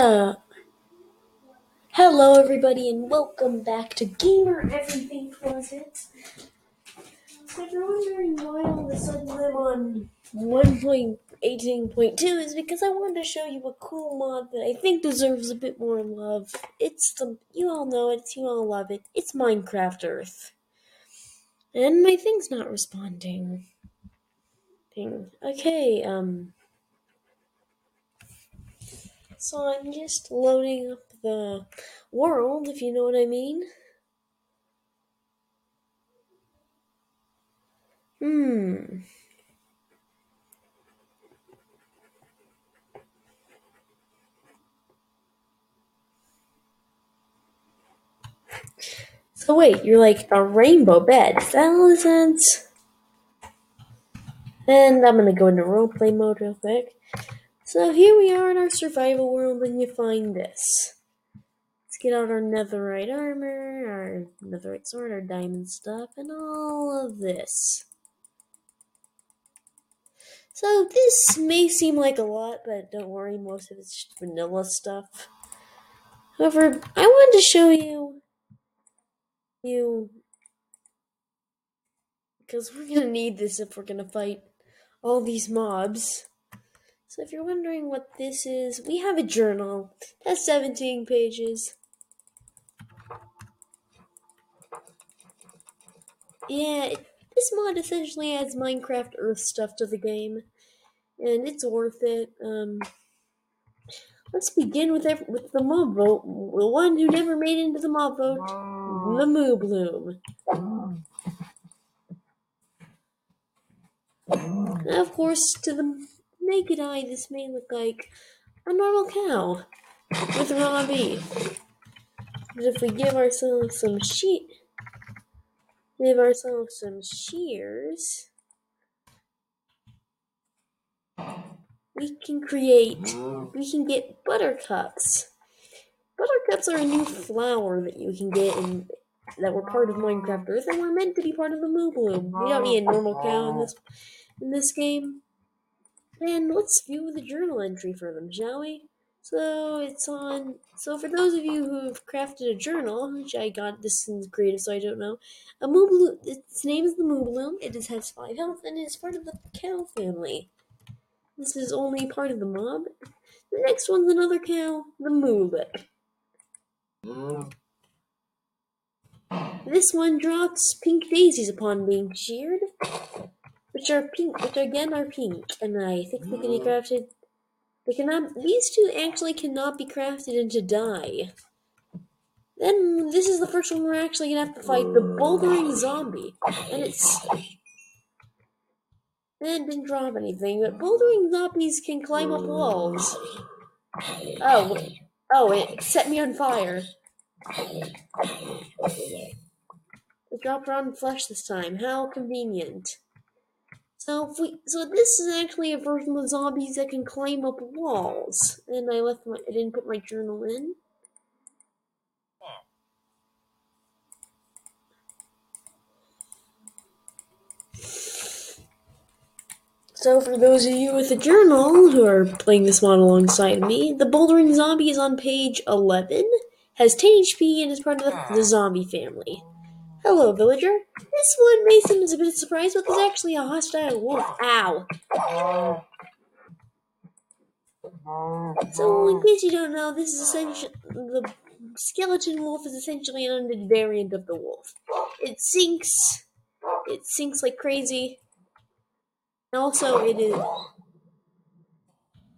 Uh, hello everybody and welcome back to Gamer Everything Closet. So if you're wondering why all of a sudden I'm on 1.18.2 is because I wanted to show you a cool mod that I think deserves a bit more love. It's the, you all know it, you all love it, it's Minecraft Earth. And my thing's not responding. Thing. Okay, um... So I'm just loading up the world, if you know what I mean. Hmm. So wait, you're like a rainbow bed. Sense? And I'm gonna go into roleplay mode real quick. So here we are in our survival world, and you find this. Let's get out our netherite armor, our netherite sword, our diamond stuff, and all of this. So this may seem like a lot, but don't worry, most of it's just vanilla stuff. However, I wanted to show you you because we're gonna need this if we're gonna fight all these mobs. So if you're wondering what this is, we have a journal. That's 17 pages. Yeah, it, this mod essentially adds Minecraft Earth stuff to the game, and it's worth it. Um, let's begin with every, with the mob vote. The one who never made it into the mob vote, the Moo Bloom. Of course, to the naked eye, this may look like a normal cow with raw beef. But if we give ourselves some sheet, give ourselves some shears, we can create, mm. we can get buttercups. Buttercups are a new flower that you can get in that were part of Minecraft Earth and were meant to be part of the Moo Bloom. We don't need a normal cow in this in this game. And let's view the journal entry for them, shall we? So it's on. So for those of you who've crafted a journal, which I got this in creative, so I don't know, a Moo Bloom. Its name is the Moo Bloom. It is, has five health and is part of the cow family. This is only part of the mob. The next one's another cow, the Moolip. This one drops pink daisies upon being sheared, which are pink, which again are pink, and I think they can be oh. crafted. They cannot. These two actually cannot be crafted into dye. Then this is the first one we're actually gonna have to fight the oh, bouldering zombie, and it's. And it didn't drop anything, but bouldering zombies can climb up walls. Oh, oh! It set me on fire. It dropped rotten flesh this time. How convenient. So if we, so this is actually a version of zombies that can climb up walls. And I left my, I didn't put my journal in. So for those of you with a journal who are playing this mod alongside me, the bouldering zombie is on page 11, has 10 HP, and is part of the, the zombie family. Hello, villager. This one may seem a bit surprised, but there's actually a hostile wolf. Ow. So, in case you don't know, this is essentially the skeleton wolf is essentially an undead variant of the wolf. It sinks. It sinks like crazy. And also, it is.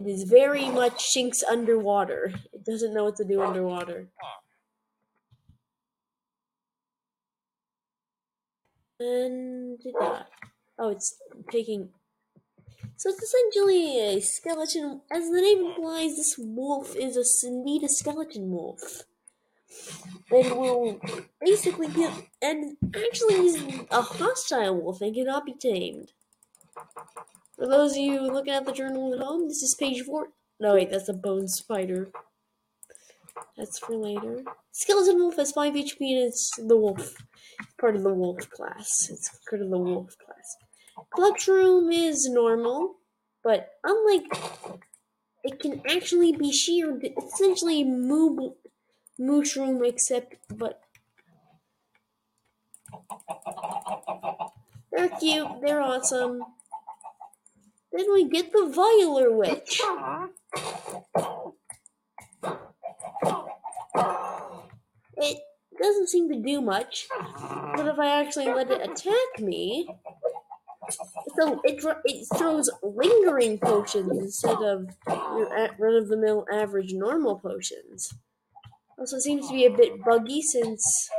It is very much sinks underwater. It doesn't know what to do underwater. And that. Oh, it's taking. So it's essentially a skeleton. As the name implies, this wolf is a indeed skeleton wolf. And will basically get. And actually, he's a hostile wolf and cannot be tamed. For those of you looking at the journal at home, this is page four. No, wait, that's a bone spider. That's for later. Skeleton wolf has 5 HP and it's the wolf. Part of the wolf class. It's part of the wolf class. Cluckshroom is normal, but unlike it can actually be sheared. Essentially moo mushroom, except but they're cute. They're awesome. Then we get the Viler Witch. It doesn't seem to do much, but if I actually let it attack me, so it, it throws lingering potions instead of run of the mill average normal potions. Also seems to be a bit buggy since.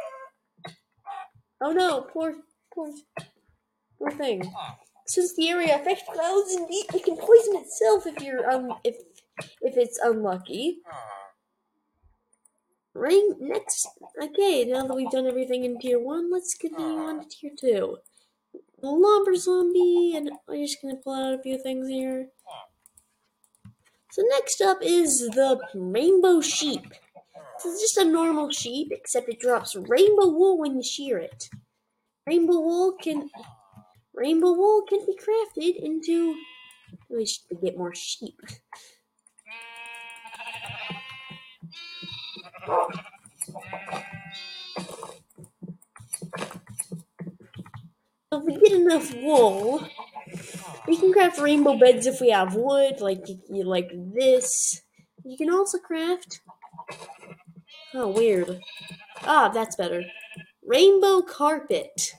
Oh no, poor, poor, poor thing. Since the area affects clouds, it can poison itself if you're um if if it's unlucky. Right next, okay. Now that we've done everything in tier one, let's continue on to tier two. The lumber zombie, and I'm just gonna pull out a few things here. So next up is the rainbow sheep. This is just a normal sheep, except it drops rainbow wool when you shear it. Rainbow wool can rainbow wool can be crafted into. We should get more sheep. If we get enough wool, we can craft rainbow beds if we have wood, like like this. You can also craft. Oh, weird. Ah, that's better. Rainbow carpet.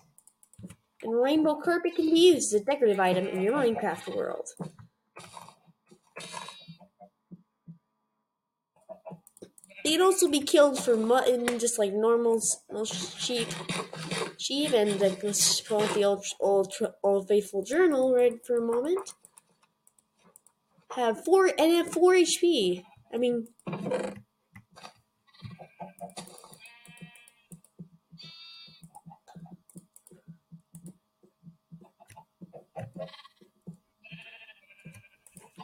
And rainbow carpet can be used as a decorative item in your Minecraft world. They can also be killed for mutton, just like normal, sheep. Sheep, and uh, let's pull out the old, old, old faithful journal right for a moment. Have four and have four HP. I mean,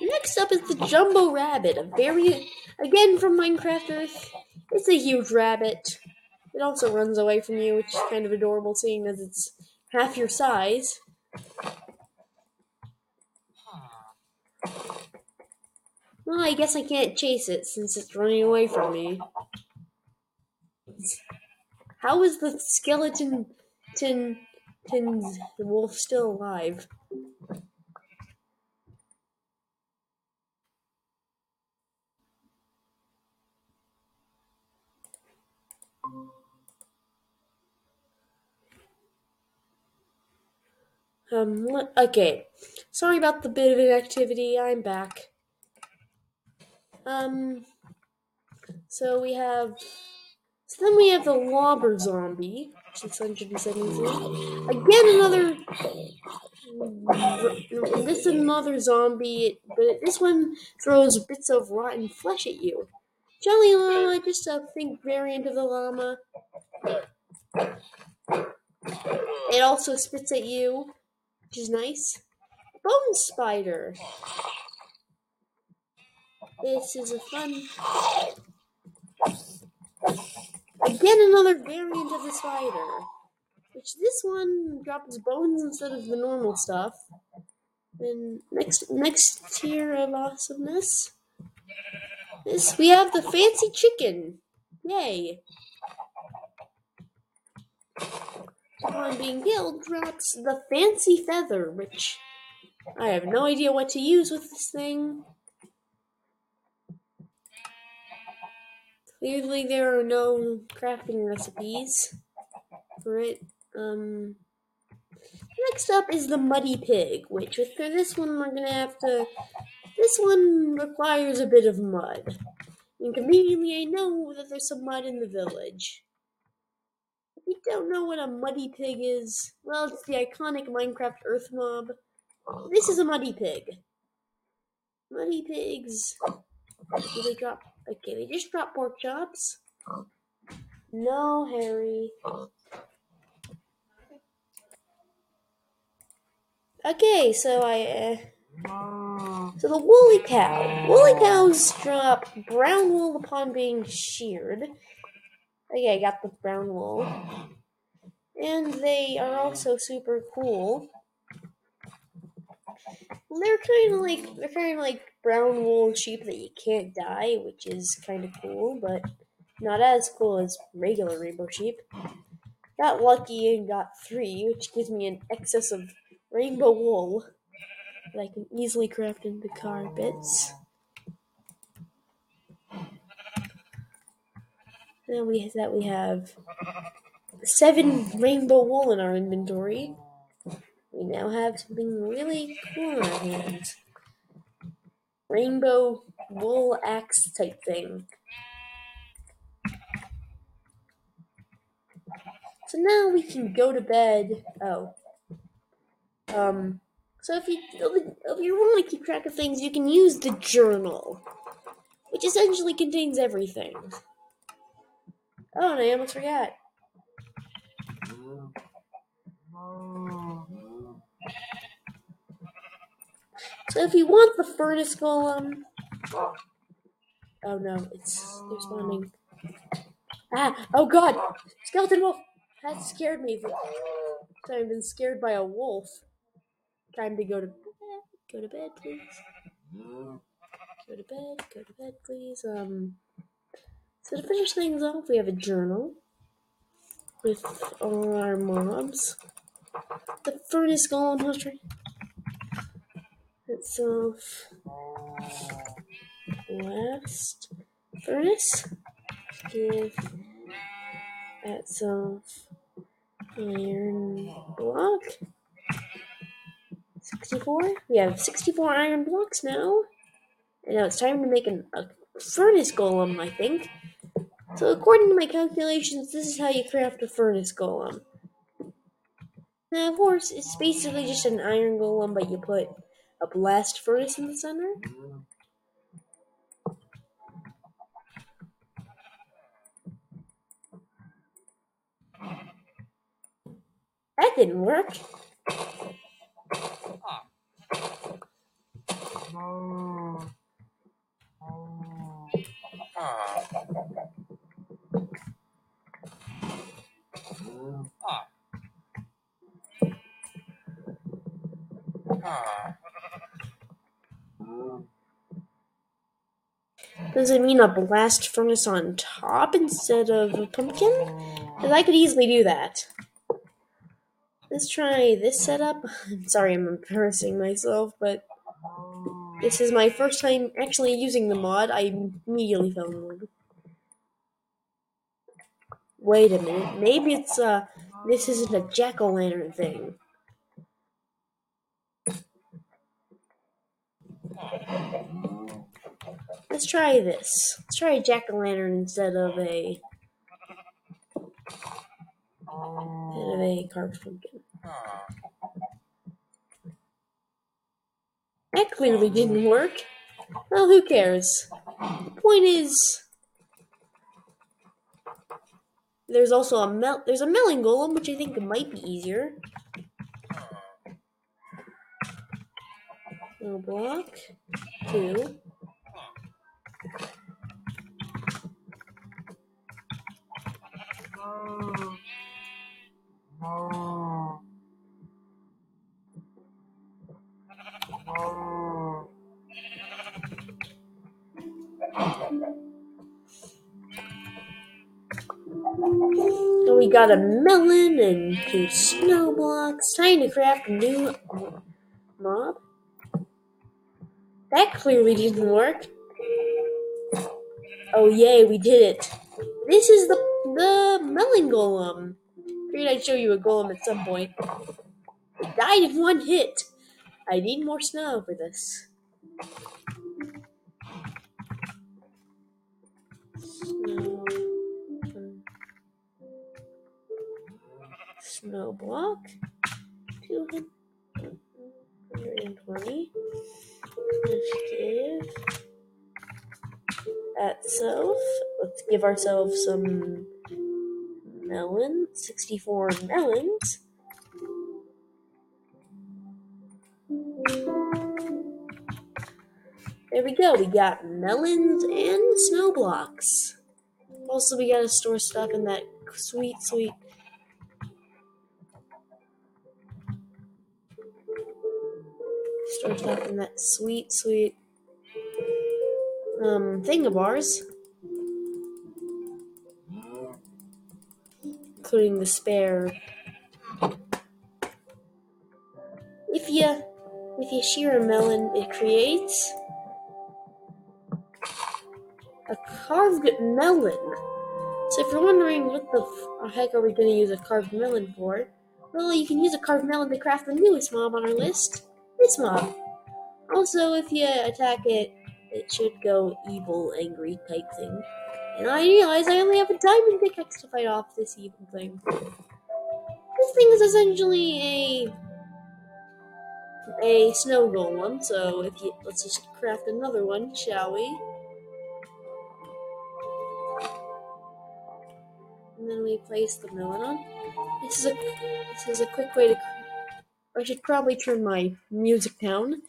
Next up is the Jumbo Rabbit, a very Again from Minecraft Earth. It's a huge rabbit. It also runs away from you, which is kind of adorable seeing as it's half your size. Well, I guess I can't chase it since it's running away from me. How is the skeleton tin, tin wolf still alive? Um, okay. Sorry about the bit of inactivity. I'm back. Um, so we have. So then we have the Lobber Zombie, 673. Again, another. This is another zombie, but this one throws bits of rotten flesh at you. Jolly Llama, just a think variant of the llama. It also spits at you which is nice. Bone spider. This is a fun. Again, another variant of the spider. Which this one drops bones instead of the normal stuff. Then next next tier of awesomeness. This we have the fancy chicken. Yay upon being killed, drops the fancy feather, which I have no idea what to use with this thing. Clearly, there are no crafting recipes for it. Um, next up is the Muddy Pig, which for this one we're gonna have to. This one requires a bit of mud. And conveniently, I know that there's some mud in the village If you don't know what a muddy pig is, well, it's the iconic Minecraft Earth mob. This is a muddy pig. Muddy pigs. Do they drop? Okay, they just drop pork chops. No, Harry. Okay, so I. Uh, so the woolly cow. Woolly cows drop brown wool upon being sheared. Okay, I got the brown wool. And they are also super cool. They're kind of like they're kind of like brown wool sheep that you can't dye, which is kind of cool, but not as cool as regular rainbow sheep. Got lucky and got three, which gives me an excess of rainbow wool that I can easily craft into carpets. Then we that we have seven rainbow wool in our inventory. We now have something really cool in our hands. Rainbow wool axe type thing. So now we can go to bed. Oh. Um, so if you if you want to keep track of things, you can use the journal, which essentially contains everything. Oh, and I almost forgot. So if you want the furnace golem, oh no, it's responding. Ah, oh god, skeleton wolf. That scared me. I've been scared by a wolf. Time to go to bed. Go to bed, please. Go to bed. Go to bed, please. Um. So to finish things off, we have a journal with all our mobs. The furnace golem poster itself. Last furnace. Give itself iron block. 64? We have 64 iron blocks now. And now it's time to make an, a furnace golem, I think. So according to my calculations, this is how you craft a furnace golem. Now, of course, it's basically just an iron golem, but you put a blast furnace in the center. That didn't work. Does it mean a blast furnace on top instead of a pumpkin? Because I could easily do that. Let's try this setup. I'm sorry I'm embarrassing myself, but this is my first time actually using the mod. I immediately fell in love. Wait a minute. Maybe it's uh this isn't a jack-o'-lantern thing. Let's try this. Let's try a jack-o'-lantern instead of a instead of a carved pumpkin. That clearly didn't work. Well, who cares? The point is, there's also a mel. There's a melon golem, which I think might be easier. No block. Two. So we got a melon and two snow blocks. Time to craft a new mob. That clearly didn't work. Oh yay, we did it. This is the the melon golem. Figured I'd show you a golem at some point. It died in one hit. I need more snow for this. Snow. Snow block. 220. Let's give that self. Let's give ourselves some melon. 64 melons. There we go. We got melons and snow blocks. Also, we gotta store stuff in that sweet, sweet. Start stocking that sweet, sweet um thing of ours. Including the spare. If you if you shear a melon, it creates a carved melon. So if you're wondering what the f- heck are we going to use a carved melon for, well, you can use a carved melon to craft the newest mob on our list, this mob. Also, if you attack it, it should go evil, angry type thing. And I realize I only have a diamond pickaxe to fight off this evil thing. This thing is essentially a a snow golem, so if you let's just craft another one, shall we? And then we place the melon on. This is a this is a quick way to. I should probably turn my music down.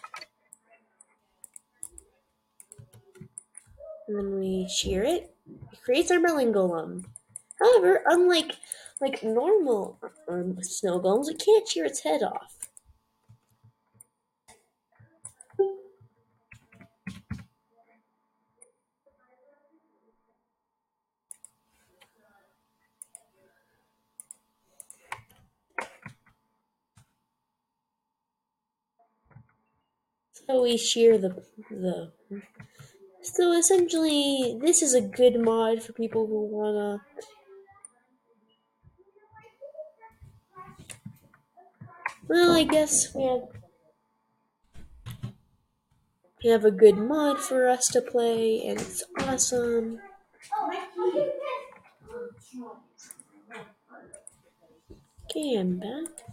And then we shear it. It creates our melon golem. However, unlike like normal um, snow golems, it can't shear its head off. We shear the the. So essentially, this is a good mod for people who wanna. Well, I guess we have we have a good mod for us to play, and it's awesome. Okay, I'm back.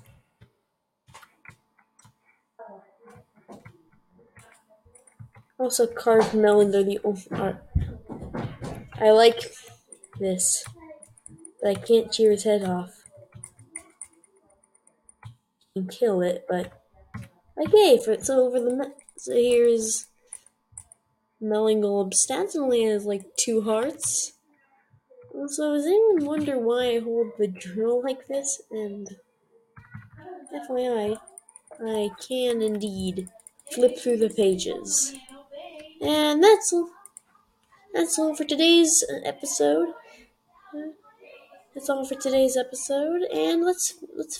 Also, carved melons are the only. Are, I like this, but I can't shear his head off. And kill it, but okay. For so over the so here's melon golem stats only has like two hearts. Also, does anyone wonder why I hold the journal like this? And FYI, I can indeed flip through the pages. And that's all. That's all for today's uh, episode. That's all for today's episode, and let's let's